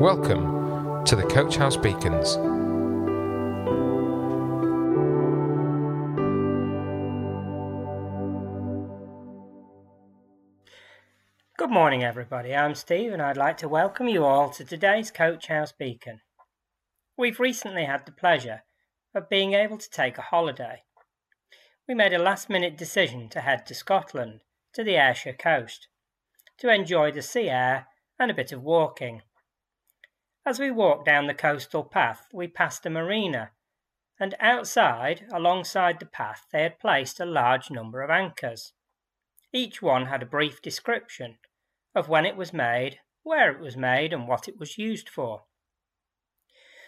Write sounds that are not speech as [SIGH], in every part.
Welcome to the Coach House Beacons. Good morning, everybody. I'm Steve, and I'd like to welcome you all to today's Coach House Beacon. We've recently had the pleasure of being able to take a holiday. We made a last minute decision to head to Scotland, to the Ayrshire coast, to enjoy the sea air and a bit of walking. As we walked down the coastal path, we passed a marina, and outside, alongside the path, they had placed a large number of anchors. Each one had a brief description of when it was made, where it was made, and what it was used for.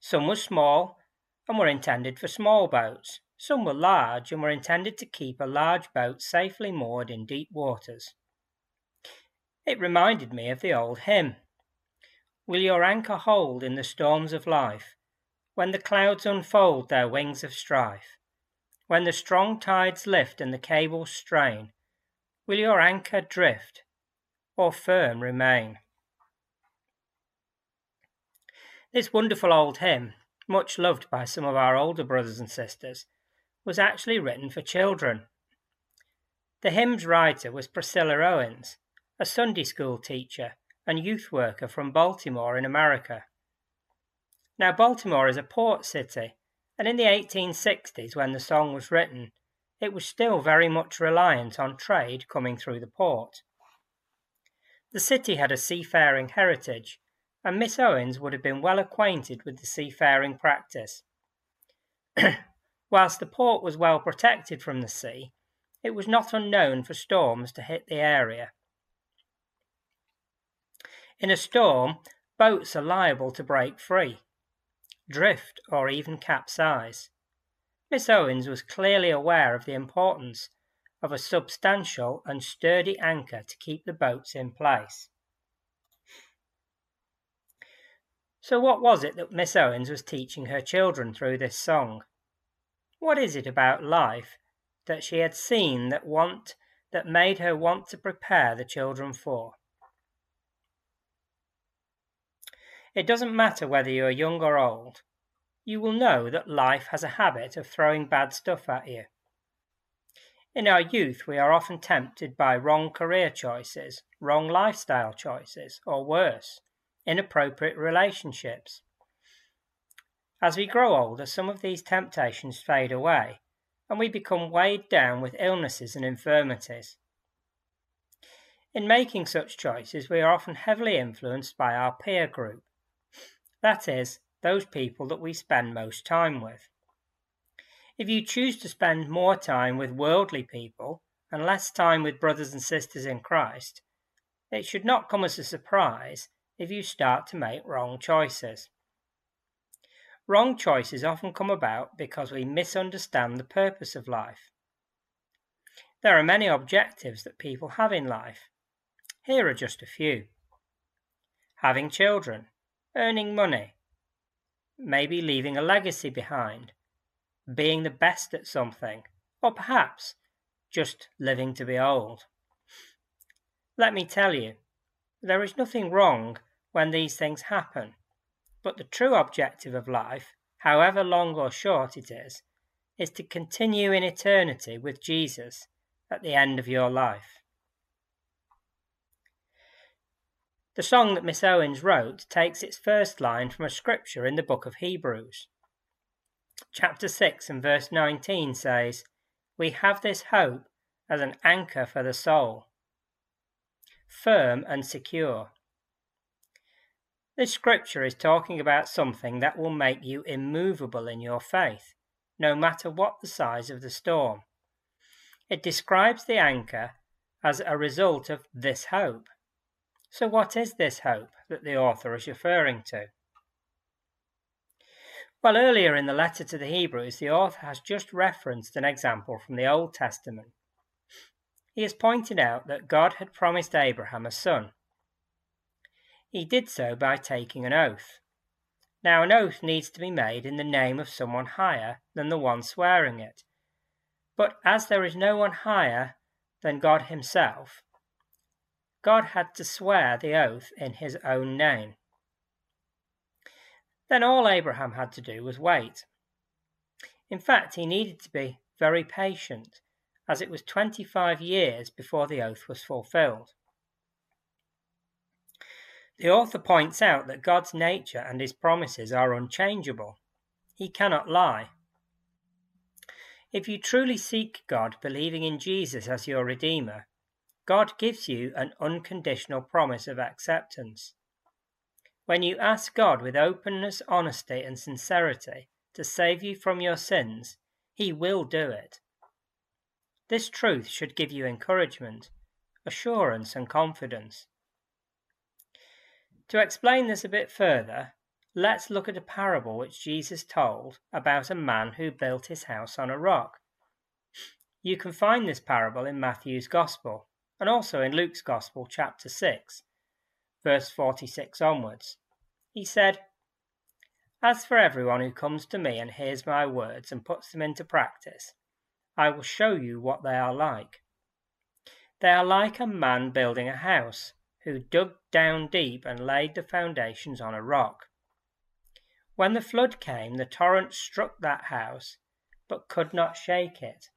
Some were small and were intended for small boats. Some were large and were intended to keep a large boat safely moored in deep waters. It reminded me of the old hymn Will your anchor hold in the storms of life, when the clouds unfold their wings of strife? When the strong tides lift and the cables strain, will your anchor drift or firm remain? This wonderful old hymn, much loved by some of our older brothers and sisters, was actually written for children. The hymn's writer was Priscilla Owens, a Sunday school teacher and youth worker from Baltimore in America. Now, Baltimore is a port city, and in the 1860s, when the song was written, it was still very much reliant on trade coming through the port. The city had a seafaring heritage, and Miss Owens would have been well acquainted with the seafaring practice. [CLEARS THROAT] Whilst the port was well protected from the sea, it was not unknown for storms to hit the area. In a storm, boats are liable to break free, drift, or even capsize. Miss Owens was clearly aware of the importance of a substantial and sturdy anchor to keep the boats in place. So, what was it that Miss Owens was teaching her children through this song? What is it about life that she had seen that want that made her want to prepare the children for? It doesn't matter whether you are young or old. You will know that life has a habit of throwing bad stuff at you. In our youth, we are often tempted by wrong career choices, wrong lifestyle choices, or worse, inappropriate relationships. As we grow older, some of these temptations fade away, and we become weighed down with illnesses and infirmities. In making such choices, we are often heavily influenced by our peer group, that is, those people that we spend most time with. If you choose to spend more time with worldly people and less time with brothers and sisters in Christ, it should not come as a surprise if you start to make wrong choices. Wrong choices often come about because we misunderstand the purpose of life. There are many objectives that people have in life. Here are just a few having children, earning money, maybe leaving a legacy behind, being the best at something, or perhaps just living to be old. Let me tell you, there is nothing wrong when these things happen, but the true objective of life, however long or short it is, is to continue in eternity with Jesus at the end of your life. The song that Miss Owens wrote takes its first line from a scripture in the book of Hebrews. Chapter 6 and verse 19 says, We have this hope as an anchor for the soul, firm and secure. This scripture is talking about something that will make you immovable in your faith, no matter what the size of the storm. It describes the anchor as a result of this hope. So, what is this hope that the author is referring to? Well, earlier in the letter to the Hebrews, the author has just referenced an example from the Old Testament. He has pointed out that God had promised Abraham a son. He did so by taking an oath. Now, an oath needs to be made in the name of someone higher than the one swearing it. But as there is no one higher than God Himself, God had to swear the oath in his own name. then all Abraham had to do was wait. In fact, he needed to be very patient, as it was 25 years before the oath was fulfilled. The author points out that God's nature and his promises are unchangeable. He cannot lie. If you truly seek God, believing in Jesus as your Redeemer, God gives you an unconditional promise of acceptance. When you ask God with openness, honesty, and sincerity to save you from your sins, He will do it. This truth should give you encouragement, assurance, and confidence. To explain this a bit further, let's look at a parable which Jesus told about a man who built his house on a rock. You can find this parable in Matthew's Gospel and also in Luke's Gospel, chapter 6, verse 46 onwards. He said, As for everyone who comes to me and hears my words and puts them into practice, I will show you what they are like. They are like a man building a house who dug down deep and laid the foundations on a rock. When the flood came, the torrent struck that house, but could not shake it,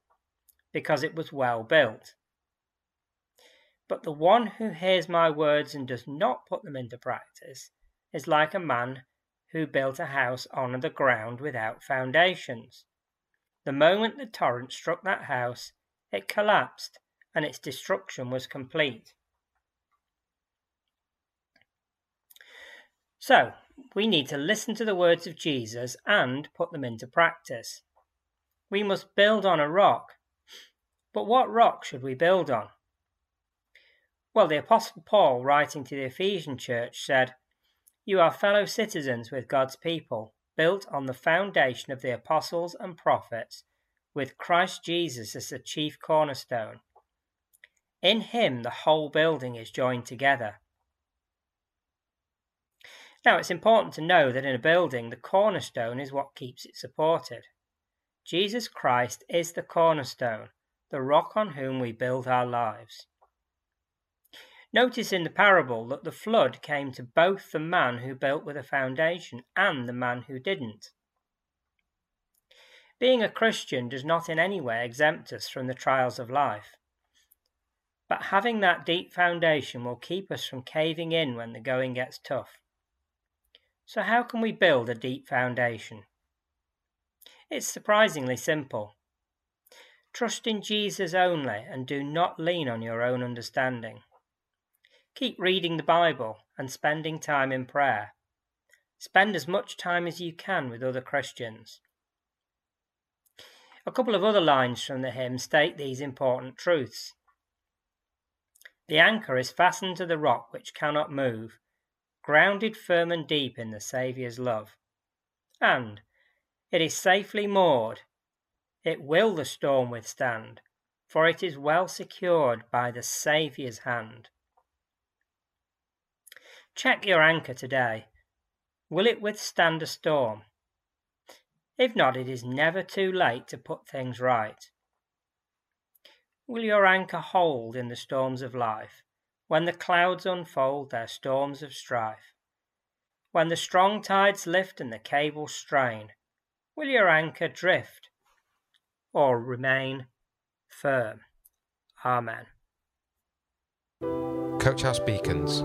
because it was well built. But the one who hears my words and does not put them into practice is like a man who built a house on the ground without foundations. The moment the torrent struck that house, it collapsed and its destruction was complete. So, we need to listen to the words of Jesus and put them into practice. We must build on a rock. But what rock should we build on? Well, the Apostle Paul, writing to the Ephesian church, said, You are fellow citizens with God's people, built on the foundation of the apostles and prophets, with Christ Jesus as the chief cornerstone. In him the whole building is joined together now, it's important to know that in a building, the cornerstone is what keeps it supported. Jesus Christ is the cornerstone, the rock on whom we build our lives. Notice in the parable that the flood came to both the man who built with a foundation and the man who didn't. Being a Christian does not in any way exempt us from the trials of life. But having that deep foundation will keep us from caving in when the going gets tough. So, how can we build a deep foundation? It's surprisingly simple. Trust in Jesus only and do not lean on your own understanding. Keep reading the Bible and spending time in prayer. Spend as much time as you can with other Christians. A couple of other lines from the hymn state these important truths. The anchor is fastened to the rock which cannot move, grounded firm and deep in the Saviour's love. And it is safely moored. It will the storm withstand, for it is well secured by the Saviour's hand. Check your anchor today. Will it withstand a storm? If not, it is never too late to put things right. Will your anchor hold in the storms of life? when the clouds unfold their storms of strife. When the strong tides lift and the cables strain, will your anchor drift or remain firm? Amen. Coach House Beacons,